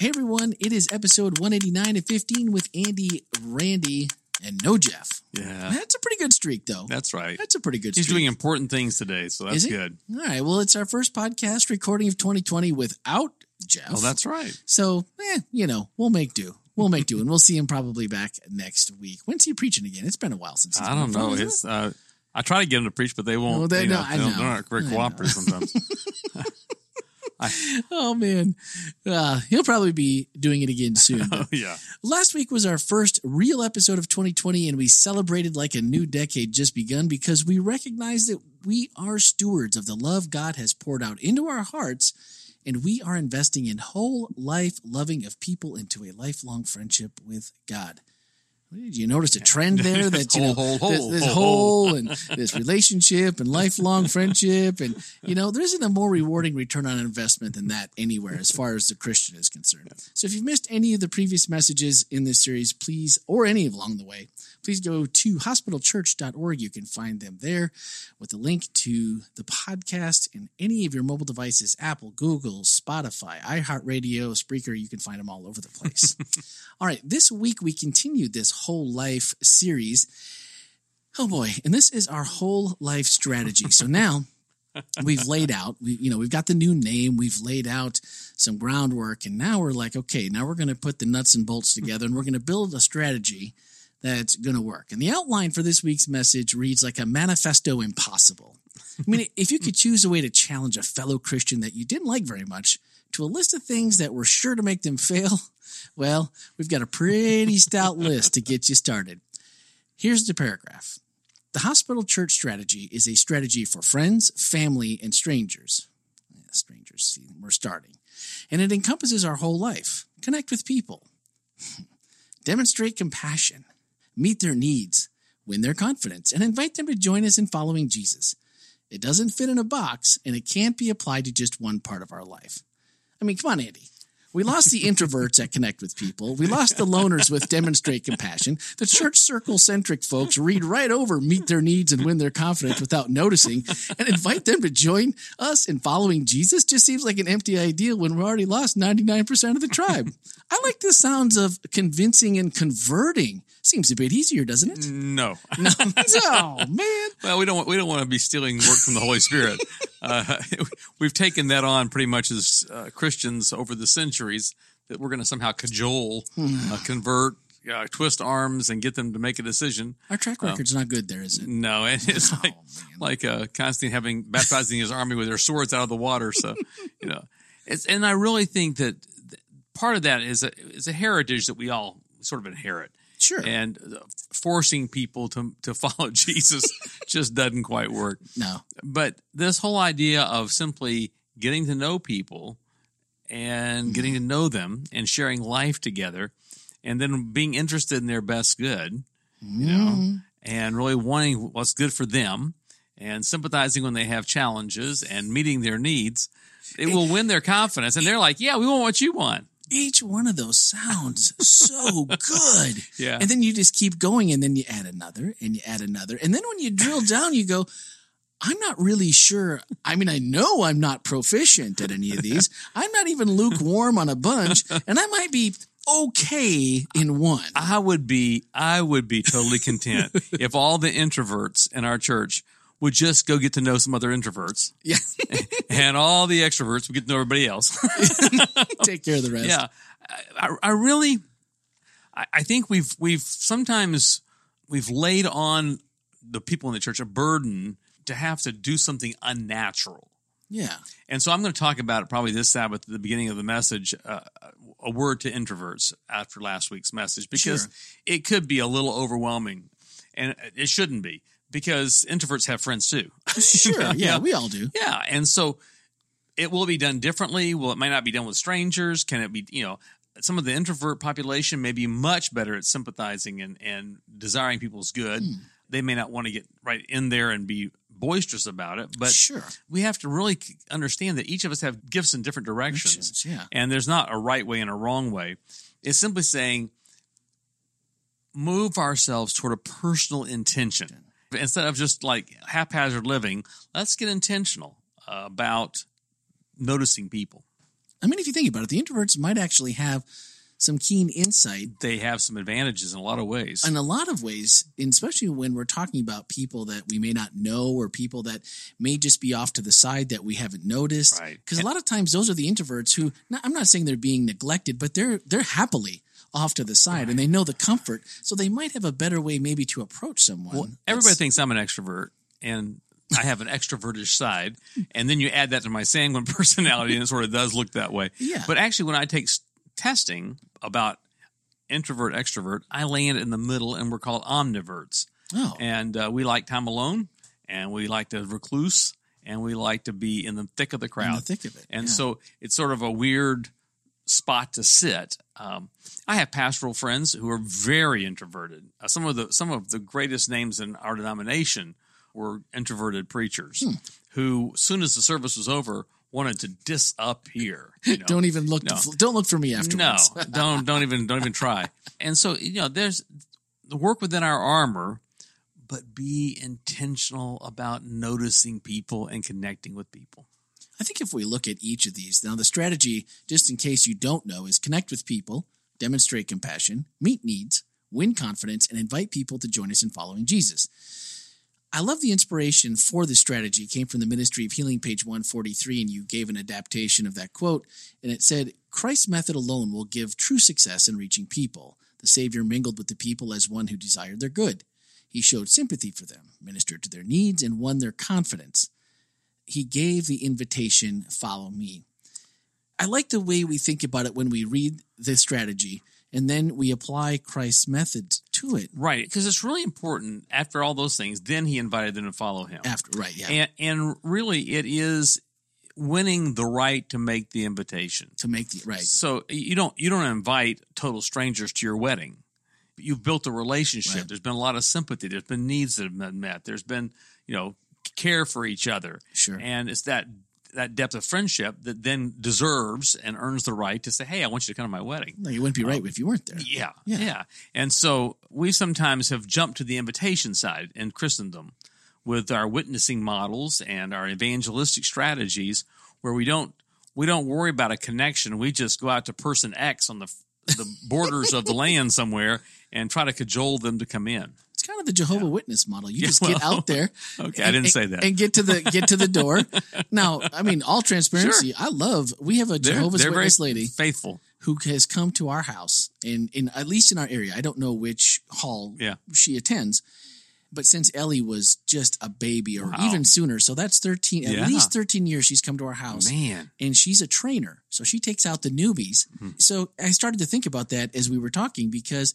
Hey everyone, it is episode 189 and 15 with Andy, Randy, and no Jeff. Yeah, That's a pretty good streak, though. that's right. That's a pretty good streak. He's doing important things today, so that's good. All right. Well, it's our first podcast recording of 2020 without Jeff. Oh, that's right. so, eh, you know, we'll make do. We'll make do, and we'll see him probably back next week. When's he preaching again? It's been a while since he's I been I don't know. It's uh, I try to get him to preach, but they won't. Well, they- you no, know, they know. They're not very cooperative sometimes. Oh man, uh, he'll probably be doing it again soon. oh, yeah. Last week was our first real episode of 2020, and we celebrated like a new decade just begun because we recognize that we are stewards of the love God has poured out into our hearts, and we are investing in whole life loving of people into a lifelong friendship with God. Did you notice a trend there that you know Whole, whole, this, whole, this whole, whole and this relationship and lifelong friendship and you know there isn't a more rewarding return on investment than that anywhere as far as the Christian is concerned. So if you've missed any of the previous messages in this series, please or any along the way, please go to hospitalchurch.org. You can find them there with a link to the podcast and any of your mobile devices, Apple, Google, Spotify, iHeartRadio, Spreaker, you can find them all over the place. all right, this week we continued this whole life series. Oh boy, and this is our whole life strategy. So now we've laid out, we, you know, we've got the new name, we've laid out some groundwork, and now we're like, okay, now we're going to put the nuts and bolts together and we're going to build a strategy that's going to work. And the outline for this week's message reads like a manifesto impossible. I mean, if you could choose a way to challenge a fellow Christian that you didn't like very much to a list of things that were sure to make them fail, well, we've got a pretty stout list to get you started. Here's the paragraph. The hospital church strategy is a strategy for friends, family, and strangers. Yeah, strangers, see, we're starting. And it encompasses our whole life. Connect with people, demonstrate compassion, meet their needs, win their confidence, and invite them to join us in following Jesus. It doesn't fit in a box, and it can't be applied to just one part of our life. I mean, come on, Andy. We lost the introverts that Connect with People. We lost the loners with Demonstrate Compassion. The church circle centric folks read right over Meet Their Needs and Win Their Confidence without noticing and invite them to join us in following Jesus just seems like an empty ideal when we already lost 99% of the tribe. I like the sounds of convincing and converting. Seems a bit easier, doesn't it? No. No, man. Well, we don't. want- We don't want to be stealing work from the Holy Spirit. Uh, we've taken that on pretty much as uh, Christians over the centuries that we're going to somehow cajole, uh, convert, uh, twist arms, and get them to make a decision. Our track record's not good there, is it? No, and it's like man. like uh, Constantine having baptizing his army with their swords out of the water. So, you know, it's and I really think that th- part of that is a, is a heritage that we all sort of inherit, Sure. and uh, forcing people to to follow Jesus just doesn't quite work. no. But this whole idea of simply getting to know people and mm-hmm. getting to know them and sharing life together, and then being interested in their best good you know, mm-hmm. and really wanting what's good for them and sympathizing when they have challenges and meeting their needs, it will win their confidence. And they're like, yeah, we want what you want. each one of those sounds so good. Yeah. And then you just keep going and then you add another and you add another. And then when you drill down, you go, I'm not really sure. I mean, I know I'm not proficient at any of these. I'm not even lukewarm on a bunch, and I might be okay in one. I would be, I would be totally content if all the introverts in our church would just go get to know some other introverts Yeah. and all the extroverts would get to know everybody else. Take care of the rest. yeah. I, I really, I, I think we've, we've sometimes we've laid on the people in the church a burden to have to do something unnatural. Yeah. And so I'm going to talk about it probably this Sabbath at the beginning of the message, uh, a word to introverts after last week's message, because Sure. it could be a little overwhelming and it shouldn't be because introverts have friends too. Sure. Yeah, Yeah. we all do. yeah. And so it will be done differently. Well, it might not be done with strangers. Can it be, you know, some of the introvert population may be much better at sympathizing and, and desiring people's good. Hmm. They may not want to get right in there and be boisterous about it, but sure. we have to really understand that each of us have gifts in different directions Directions, yeah. and there's not a right way and a wrong way it's simply saying move ourselves toward a personal intention instead of just like haphazard living let's get intentional about noticing people I mean, if you think about it, the introverts might actually have some keen insight They have some advantages in a lot of ways. in a lot of ways, especially when we're talking about people that we may not know or people that may just be off to the side that we haven't noticed. Right. Because a lot of times those are the introverts who, not, I'm not saying they're being neglected, but they're they're happily off to the side and they know the comfort, so they might have a better way maybe to approach someone. Well, everybody thinks I'm an extrovert, and I have an extrovertish side. And then you add that to my sanguine personality, and it sort of does look that way. Yeah. But actually, when I take testing about introvert extrovert, I land in the middle, and we're called omniverts. Oh, And uh, we like time alone, and we like to recluse, and we like to be in the thick of the in crowd. the thick of it. And yeah. so it's sort of a weird spot to sit. Um, I have pastoral friends who are very introverted. Uh, some of the some of the greatest names in our denomination were introverted preachers Hmm. who, soon as the service was over, wanted to disappear. You know? don't even look. No. Don't look for me afterwards. no, don't don't even don't even try. And so you know, there's the work within our armor, but be intentional about noticing people and connecting with people. I think if we look at each of these, now the strategy, just in case you don't know, is connect with people, demonstrate compassion, meet needs, win confidence, and invite people to join us in following Jesus. I love the inspiration for this strategy came from the Ministry of Healing, page 143, and you gave an adaptation of that quote. And it said, Christ's method alone will give true success in reaching people. The Savior mingled with the people as one who desired their good. He showed sympathy for them, ministered to their needs, and won their confidence he gave the invitation, follow me. I like the way we think about it when we read the strategy and then we apply Christ's methods to it Right, because it's really important. After all those things, then he invited them to follow him, after, right? Yeah. and and really, it is winning the right to make the invitation. to make the, right. So you don't you don't invite total strangers to your wedding. You've built a relationship. Right. There's been a lot of sympathy. There's been needs that have been met. There's been you know care for each other, Sure. and it's that that depth of friendship that then deserves and earns the right to say, "Hey, I want you to come to my wedding." No, you wouldn't be right um, if you weren't there. Yeah, Yeah. yeah, And so we sometimes have jumped to the invitation side in Christendom with our witnessing models and our evangelistic strategies, where we don't we don't worry about a connection. We just go out to person X on the the borders of the land somewhere and try to cajole them to come in. It's kind of the Jehovah Witness model. You Yeah, just get out there. okay, I didn't say that. And get to the get to the door. now, I mean, all transparency. I love. We have a They're, Jehovah's they're Witness lady faithful. who has come to our house and in at least in our area. I don't know which hall Yeah. she attends, but since Ellie was just a baby or Wow. even sooner, so that's 13 Yeah. at least 13 years she's come to our house. Man, And she's a trainer. So she takes out the newbies. Hmm. So I started to think about that as we were talking because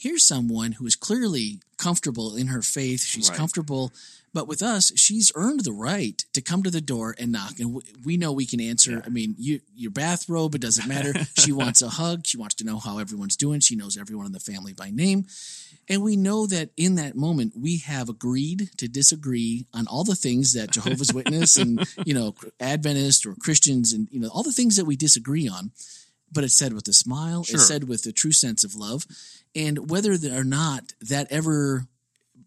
here's someone who is clearly comfortable in her faith. She's Right. comfortable. But with us, she's earned the right to come to the door and knock. And w- we know we can answer. I mean, you, your bathrobe, it doesn't matter. she wants a hug. She wants to know how everyone's doing. She knows everyone in the family by name. And we know that in that moment, we have agreed to disagree on all the things that Jehovah's Witness and, you know, Adventist or Christians and, you know, all the things that we disagree on. But it's said with a smile, Sure. it's said with a true sense of love. And whether or not that ever,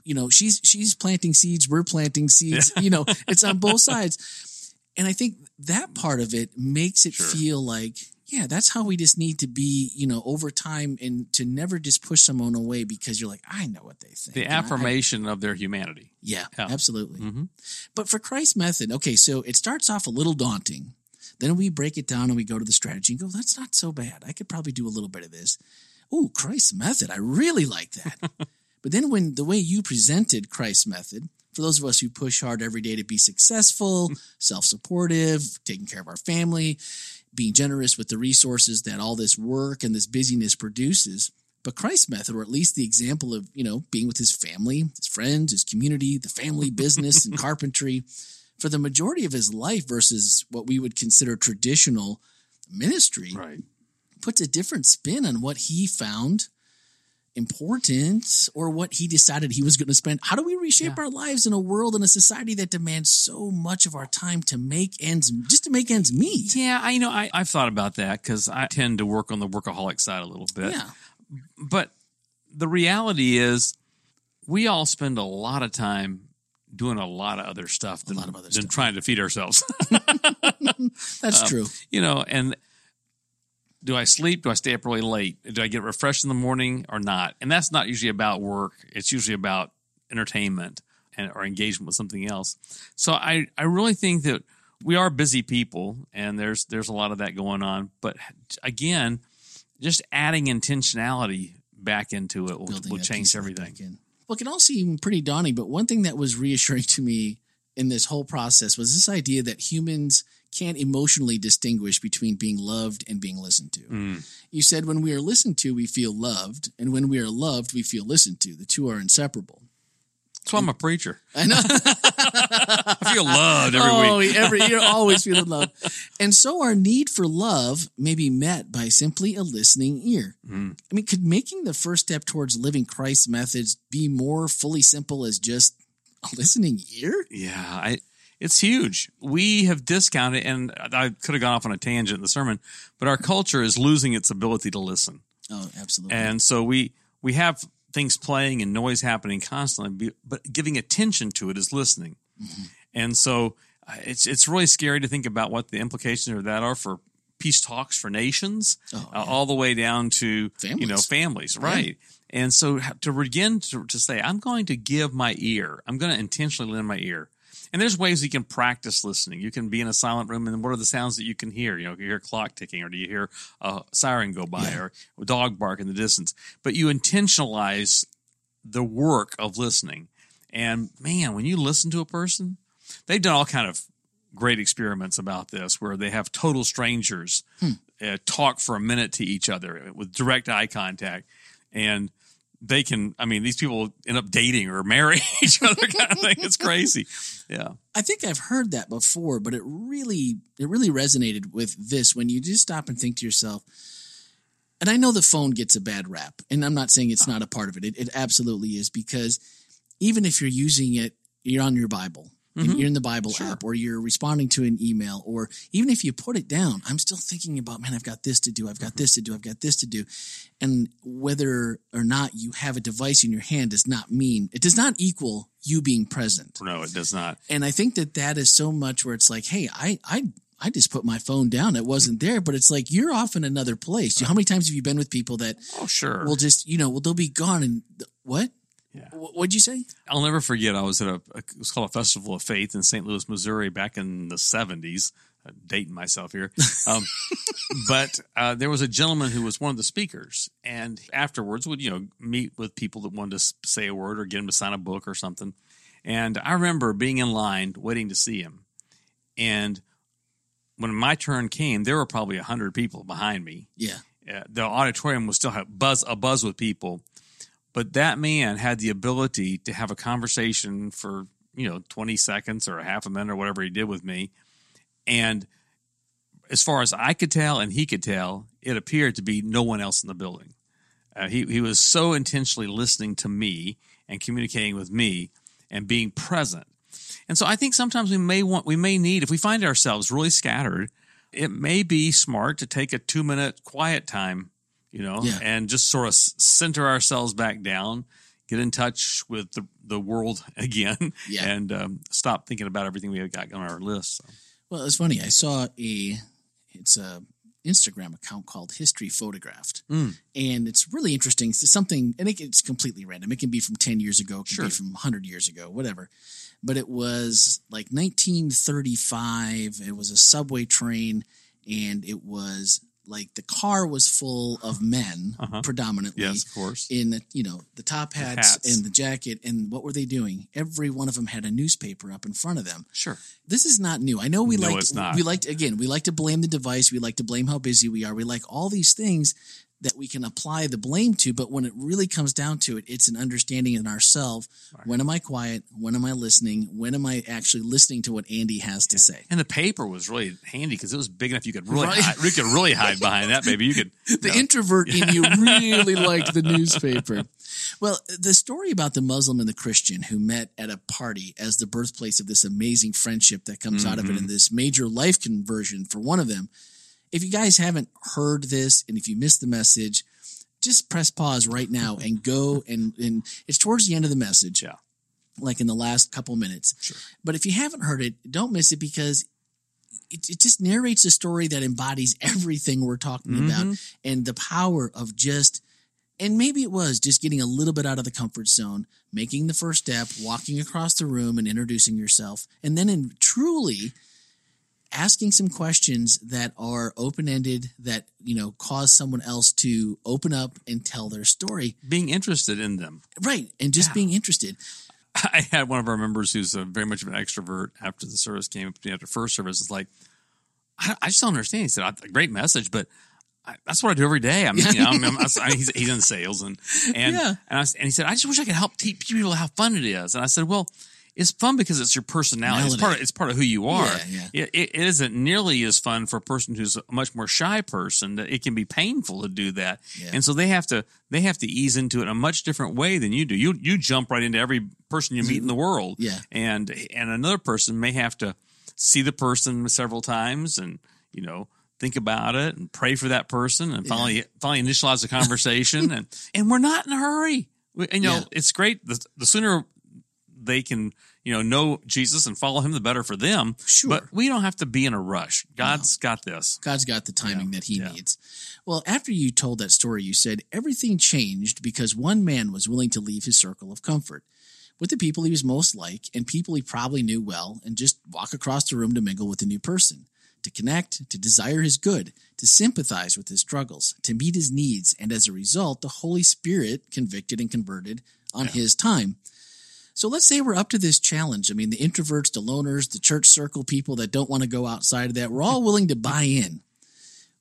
you know, she's she's planting seeds, we're planting seeds, you know, it's on both sides. And I think that part of it makes it Sure. feel like, yeah, that's how we just need to be, you know, over time and to never just push someone away because you're like, I know what they think. the And I- affirmation of their humanity. yeah, Yeah. absolutely. Mhm. But for Christ's method, okay, so it starts off a little daunting. Then we break it down and we go to the strategy and go, that's not so bad. I could probably do a little bit of this. Oh, Christ's method. I really like that. but then when the way you presented Christ's method, for those of us who push hard every day to be successful, self supportive, taking care of our family, being generous with the resources that all this work and this busyness produces. But Christ's method, or at least the example of, you know, being with his family, his friends, his community, the family business and carpentry, for the majority of his life versus what we would consider traditional ministry, Right. puts a different spin on what he found important or what he decided he was going to spend. How do we reshape Yeah. our lives in a world and a society that demands so much of our time to make ends, just to make ends meet? Yeah, I you know I, I've thought about that because I tend to work on the workaholic side a little bit. Yeah. But the reality is, we all spend a lot of time doing a lot of other stuff than, other than stuff. trying to feed ourselves. That's Um, true. you know, and do I sleep? Do I stay up really late? Do I get refreshed in the morning or not? And that's not usually about work. It's usually about entertainment and or engagement with something else. So I, I really think that we are busy people and there's there's a lot of that going on. But again, just adding intentionality back into it will, will change piece of it everything. Well, it can all seem pretty daunting, but one thing that was reassuring to me in this whole process was this idea that humans can't emotionally distinguish between being loved and being listened to. Mm. You said when we are listened to, we feel loved, and when we are loved, we feel listened to. The two are inseparable. So I'm a preacher. I know. I feel loved every oh, week. every you're always feeling love. And so our need for love may be met by simply a listening ear. Mm. I mean, could making the first step towards living Christ's methods be more fully simple as just a listening ear? Yeah, I, it's huge. We have discounted, and I could have gone off on a tangent in the sermon, but our culture is losing its ability to listen, Oh, absolutely. and so we we have things playing and noise happening constantly, but giving attention to it is listening, and so uh, it's it's really scary to think about what the implications of that are for peace talks for nations, Oh, uh, all the way down to you know Families. families, right? And so to begin to, to say, I'm going to give my ear, I'm going to intentionally lend my ear. And there's ways you can practice listening. You can be in a silent room, and what are the sounds that you can hear? You know, you hear a clock ticking, or do you hear a siren go by, Yeah. or a dog bark in the distance? But you intentionalize the work of listening. And man, when you listen to a person, they've done all kind of great experiments about this, where they have total strangers uh, talk for a minute to each other with direct eye contact, and they can. I mean, these people end up dating or marry each other, kind of thing. It's crazy. Yeah. I think I've heard that before, but it really it really resonated with this when you just stop and think to yourself. And I know the phone gets a bad rap, and I'm not saying it's ah. not a part of it. It, it absolutely is because even if you're using it, you're on your Bible, Mhm. you're in the Bible Sure. app, or you're responding to an email, or even if you put it down, I'm still thinking about, man, I've got this to do, I've got this to do, I've got this to do, and whether or not you have a device in your hand does not mean it does not equal you being present. No, it does not. And I think that that is so much where it's like, hey, I, I, I just put my phone down. It wasn't there, but it's like you're off in another place. How many times have you been with people that Oh, sure. will just, you know, well, they'll be gone and what? Yeah. What'd you say? I'll never forget. I was at a, a it was called a Festival of Faith in St. Louis, Missouri, back in the seventies. Dating myself here, um, but uh, there was a gentleman who was one of the speakers, and afterwards would you know meet with people that wanted to say a word or get him to sign a book or something. And I remember being in line waiting to see him, and when my turn came, there were probably a hundred people behind me, Yeah. uh, the auditorium was still have buzz a buzz with people, but that man had the ability to have a conversation for you know twenty seconds or a half a minute or whatever he did with me, and as far as I could tell and he could tell, it appeared to be no one else in the building. Uh, he he was so intentionally listening to me and communicating with me and being present. And so I think sometimes we may want we may need if we find ourselves really scattered, it may be smart to take a 2 minute quiet time, you know, Yeah. and just sort of center ourselves back down, get in touch with the the world again Yeah. and um, stop thinking about everything we have got on our list. So. Well, it's funny. I saw a, it's a Instagram account called History Photographed. Mm. And it's really interesting. It's something, and it, it's completely random. It can be from 10 years ago, it can Sure. be from 100 years ago, whatever. But it was like 1935. It was a subway train, and it was like the car was full of men Uh-huh. predominantly Yes, of course. in the, you know the top hats, hats. and the jacket and what were they doing every one of them had a newspaper up in front of them Sure. this is not new. I know we No, like we like again we like to blame the device. We like to blame how busy we are. We like all these things that we can apply the blame to. But when it really comes down to it, it's an understanding in ourselves. When am I quiet? When am I listening? When am I actually listening to what Andy has to say? And the paper was really handy because it was big enough you could really Right. hide, you could really hide behind that baby. You could The introvert in you really liked the newspaper. Well, the story about the Muslim and the Christian who met at a party as the birthplace of this amazing friendship that comes out of it mm-hmm. and this major life conversion for one of them. If you guys haven't heard this and if you missed the message, just press pause right now and go and, and it's towards the end of the message. Yeah. like in the last couple minutes. Sure. But if you haven't heard it, don't miss it because it, it just narrates a story that embodies everything we're talking about Mhm. and the power of just and maybe it was just getting a little bit out of the comfort zone, making the first step, walking across the room and introducing yourself, and then in truly asking some questions that are open-ended that, you know, cause someone else to open up and tell their story. Being interested in them. Right. And just Yeah. being interested. I had one of our members who's a, very much of an extrovert after the service came up to me after first service. It's like, I, I just don't understand. He said, "I- "Great message, but I, that's what I do every day." I mean, you know, I, he's, he's in sales, and and Yeah. and, and he said, "I just wish I could help teach people how fun it is." And I said, "Well." It's fun because it's your personality. It's part. Of, it's part of who you are. Yeah, yeah. It, it isn't nearly as fun for a person who's a much more shy person. That it can be painful to do that, Yeah. and so they have to they have to ease into it in a much different way than you do. You you jump right into every person you meet in the world, Yeah. and and another person may have to see the person several times and you know think about it and pray for that person and finally finally initialize the conversation and and we're not in a hurry We- and you know Yeah. it's great the, the sooner they can you know know jesus and follow him the better for them Sure. but we don't have to be in a rush god's got this God's got the timing Yeah, that he yeah. needs. Well, after you told that story, you said everything changed because one man was willing to leave his circle of comfort with the people he was most like and people he probably knew well and just walk across the room to mingle with a new person, to connect, to desire his good, to sympathize with his struggles, to meet his needs. And as a result, the Holy Spirit convicted and converted on his time. So let's say we're up to this challenge. I mean, the introverts, the loners, the church circle people that don't want to go outside of that, we're all willing to buy in.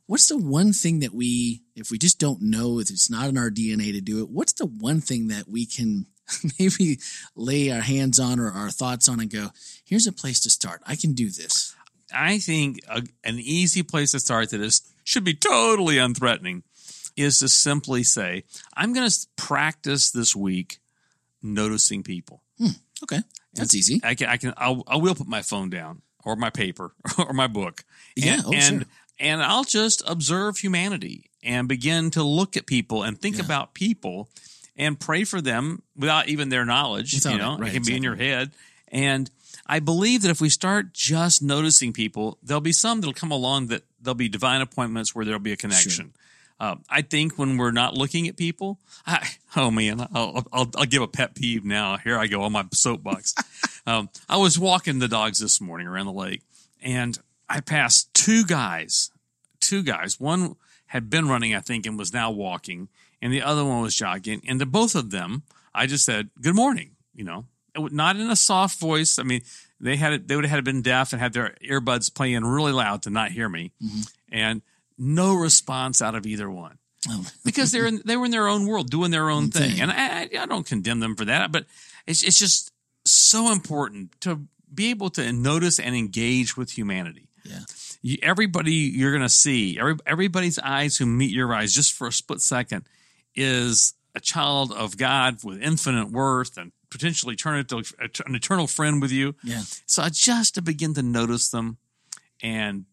What's the one thing that we, if we just don't know, if it's not in our DNA to do it, what's the one thing that we can maybe lay our hands on or our thoughts on and go, here's a place to start. I can do this. I think a, an easy place to start that is should be totally unthreatening is to simply say, "I'm going to practice this week noticing people." Hmm. Okay. That's easy. I can, I can, I'll, I will put my phone down or my paper or my book, and, Yeah, oh, and sure. and I'll just observe humanity and begin to look at people and think Yeah. about people and pray for them without even their knowledge. Without you it, know, right, it can be in your head, and I believe that if we start just noticing people, there'll be some that'll come along that there'll be divine appointments where there'll be a connection. Uh, I think when we're not looking at people, I, oh man, I'll, I'll, I'll give a pet peeve now. Here I go on my soapbox. um, I was walking the dogs this morning around the lake, and I passed two guys. Two guys. One had been running, I think, and was now walking, and the other one was jogging. And to both of them, I just said, "Good morning." You know, not in a soft voice. I mean, they had it, they would have had been deaf and had their earbuds playing really loud to not hear me, and no response out of either one oh. because they're in, they were in their own world doing their own thing, and I, I don't condemn them for that, but it's it's just so important to be able to notice and engage with humanity. yeah. You, everybody you're going to see, every, everybody's eyes who meet your eyes just for a split second is a child of God with infinite worth and potentially turn into an eternal friend with you. Yeah. So just to begin to notice them and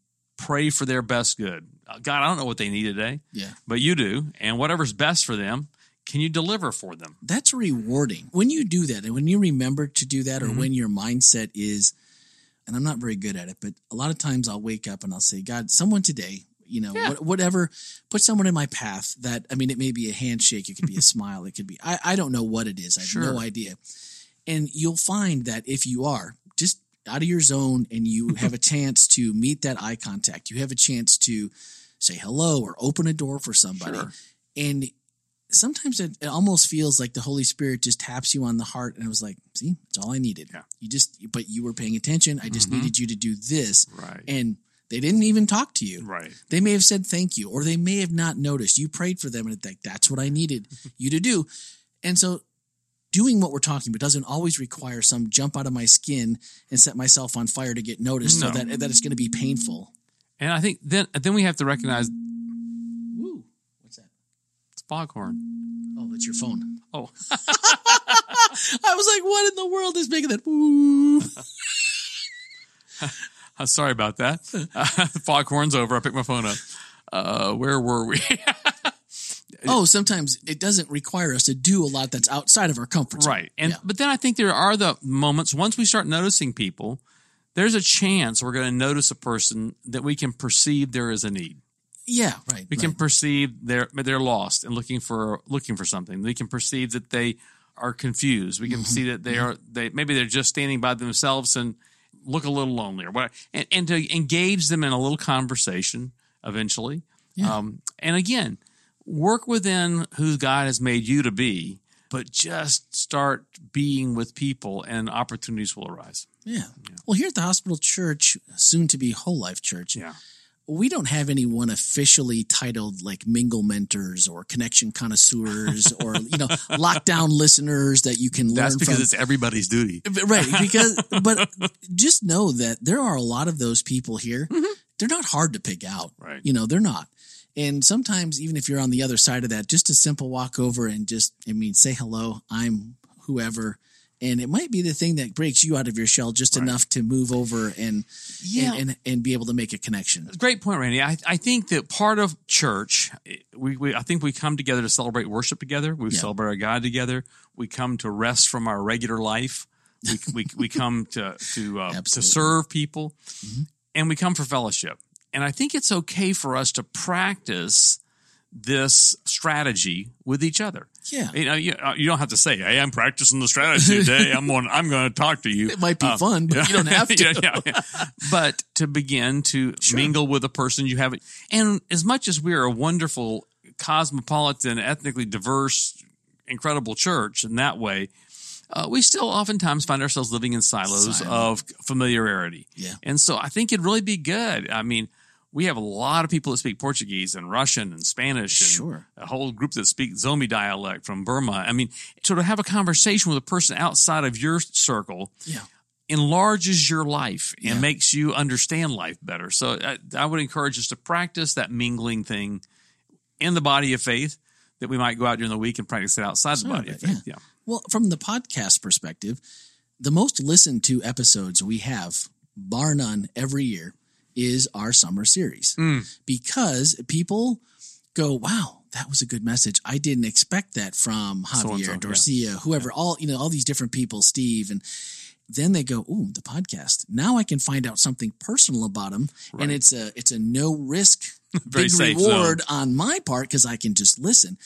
pray for their best good. Uh, God, I don't know what they need today, Yeah. but you do. And whatever's best for them, can you deliver for them? that's rewarding when you do that and when you remember to do that or Mm-hmm. when your mindset is and i'm not very good at it but a lot of times i'll wake up and i'll say god someone today you know Yeah. what, whatever put someone in my path that i mean it may be a handshake it could be a smile it could be I, I don't know what it is i have Sure. no idea and you'll find that if you are out of your zone and you have a chance to meet that eye contact you have a chance to say hello or open a door for somebody Sure. and sometimes it, it almost feels like the Holy Spirit just taps you on the heart, and I was like, "See, that's all I needed." Yeah. You just, but you were paying attention. I just Mhm. needed you to do this, Right. and they didn't even talk to you. Right. They may have said thank you, or they may have not noticed. You prayed for them, and it's like that's what I needed you to do. And so, doing what we're talking about doesn't always require some jump out of my skin and set myself on fire to get noticed, so No. that that it's going to be painful. And I think then then we have to recognize Woo! What's that? it's foghorn. Oh, that's your phone. Oh, I was like, what in the world is making that? Woo? uh, sorry about that. Uh, foghorn's over. I picked my phone up. Uh, where were we? Oh, sometimes it doesn't require us to do a lot that's outside of our comfort zone. Right. And Yeah. but then I think there are the moments once we start noticing people, there's a chance we're going to notice a person that we can perceive there is a need. Yeah, right. We right. can perceive they're they're lost and looking for looking for something. We can perceive that they are confused. We can see that they are they maybe they're just standing by themselves and look a little lonely or what and, and to engage them in a little conversation eventually. Yeah. Um, and again, work within who God has made you to be, but just start being with people and opportunities will arise. Yeah. Well, here at the Hospital Church, soon to be Whole Life Church, Yeah. we don't have anyone officially titled like mingle mentors or connection connoisseurs or you know lockdown listeners that you can That's learn because from. it's everybody's duty. right because but just know that there are a lot of those people here. Mm-hmm. They're not hard to pick out. Right. You know, they're not. And sometimes even if you're on the other side of that, just a simple walk over and just I mean say hello, I'm whoever and it might be the thing that breaks you out of your shell just Right. enough to move over and, Yeah. and and and be able to make a connection. Great point, Randy. I, I think that part of church, we, we I think we come together to celebrate worship together. We Yeah. celebrate our God together. We come to rest from our regular life. We we, we come to to uh, to serve people, Mhm. and we come for fellowship. And I think it's okay for us to practice this strategy with each other. Yeah. You know, you, uh, you don't have to say, "Hey, I'm practicing the strategy today. I'm going. I'm going to talk to you." It might be Uh, fun, but you don't have to. yeah, yeah, yeah. But to begin to Sure. mingle with a person you haven't, and as much as we're a wonderful, cosmopolitan, ethnically diverse, incredible church in that way, uh, we still oftentimes find ourselves living in silos Silent. of familiarity. Yeah. And so I think it'd really be good. I mean, we have a lot of people that speak Portuguese and Russian and Spanish and Sure. a whole group that speak Zomi dialect from Burma. I mean, so to have a conversation with a person outside of your circle Yeah. enlarges your life and Yeah. makes you understand life better. So I, I would encourage us to practice that mingling thing in the body of faith that we might go out during the week and practice it outside the body of of it, faith. Yeah. Well, from the podcast perspective, the most listened to episodes we have, bar none, every year, is our summer series Mm. because people go, "Wow, that was a good message. I didn't expect that from Javier, yeah. Dorcia, whoever, all you know, all these different people, Steve, and." Then they go, "Ooh, the podcast! Now I can find out something personal about them, Right. and it's a it's a no risk, big reward on my part because I can just listen."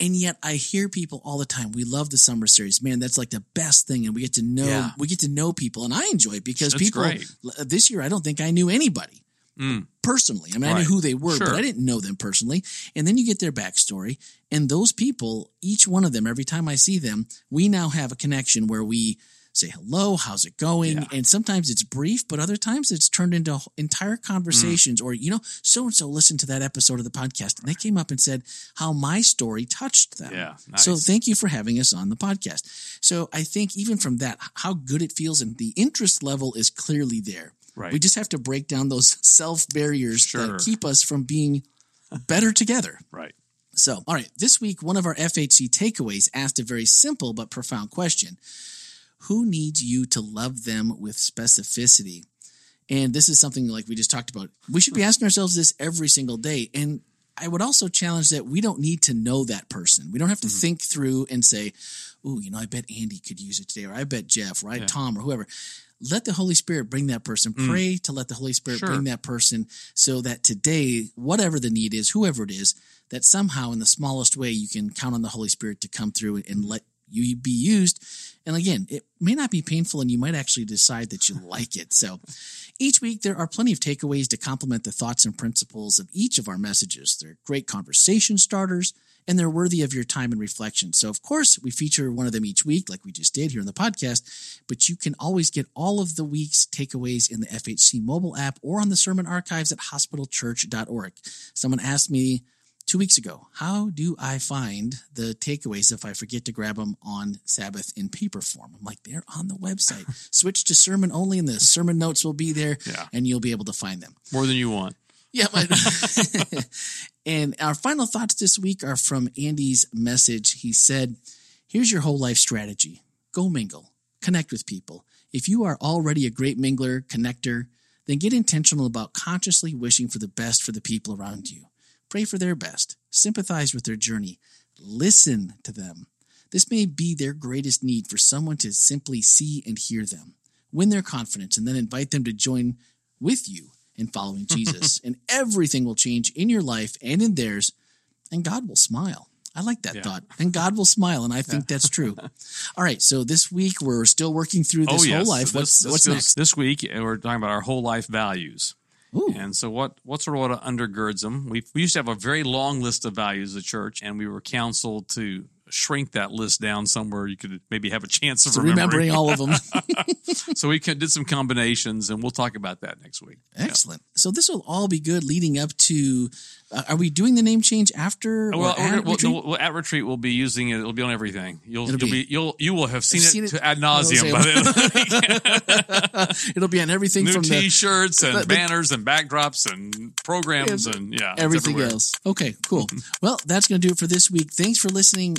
And yet I hear people all the time. We love the summer series. Man, that's like the best thing. And we get to know, Yeah. we get to know people. And I enjoy it because That's people great. this year, I don't think I knew anybody Mm. personally. I mean, I knew who they were, Sure. but I didn't know them personally. And then you get their backstory. And those people, each one of them, every time I see them, we now have a connection where we say hello, how's it going? Yeah. And sometimes it's brief, but other times it's turned into entire mm. conversations. Or, you know, so and so listened to that episode of the podcast and they came up and said how my story touched them. Yeah. So thank you for having us on the podcast. So I think even from that, how good it feels and the interest level is clearly there. Right. We just have to break down those self barriers Sure. that keep us from being better together. right. So, all right, this week, one of our FHC takeaways asked a very simple but profound question Who needs you to love them with specificity? And this is something like we just talked about. We should be asking ourselves this every single day. And I would also challenge that we don't need to know that person. We don't have to mm-hmm. think through and say, oh, you know, I bet Andy could use it today, or I bet Jeff, or I Yeah. Tom, or whoever. Let the Holy Spirit bring that person. Mm. Pray to let the Holy Spirit Sure. bring that person so that today, whatever the need is, whoever it is, that somehow in the smallest way you can count on the Holy Spirit to come through and mm. let you be used. And again, it may not be painful and you might actually decide that you like it. So each week there are plenty of takeaways to complement the thoughts and principles of each of our messages. They're great conversation starters and they're worthy of your time and reflection. So of course we feature one of them each week like we just did here in the podcast, but you can always get all of the week's takeaways in the FHC mobile app or on the sermon archives at hospitalchurch.org. Someone asked me two weeks ago, how do I find the takeaways if I forget to grab them on Sabbath in paper form? I'm like, they're on the website. Switch to sermon only, and the sermon notes will be there, Yeah. and you'll be able to find them. More than you want. Yeah. And our final thoughts this week are from Andy's message. He said, Here's your whole life strategy go mingle, connect with people. If you are already a great mingler, connector, then get intentional about consciously wishing for the best for the people around you. Pray for their best. Sympathize with their journey. Listen to them. This may be their greatest need for someone to simply see and hear them, win their confidence, and then invite them to join with you in following Jesus. and everything will change in your life and in theirs, and God will smile. I like that Yeah. thought. And God will smile, and I think that's true. All right, so this week we're still working through oh, this whole life. This- What's this what's goes- next? This week we're talking about our whole life values. Ooh. And so what what sort of undergirds them? We we used to have a very long list of values of the church, and we were counseled to shrink that list down somewhere you could maybe have a chance of remembering. remembering all of them. so we did some combinations, and we'll talk about that next week. Excellent. So this will all be good leading up to. Uh, are we doing the name change after? Well, at well, retreat? well, at retreat we'll be using it. It'll be on everything. You'll you'll be- be, you'll you will have seen, seen it, it- to ad nauseum by then. It'll be on everything New from T-shirts and the- the- banners and backdrops and programs and yeah, everything else. Okay, cool. well, that's going to do it for this week. Thanks for listening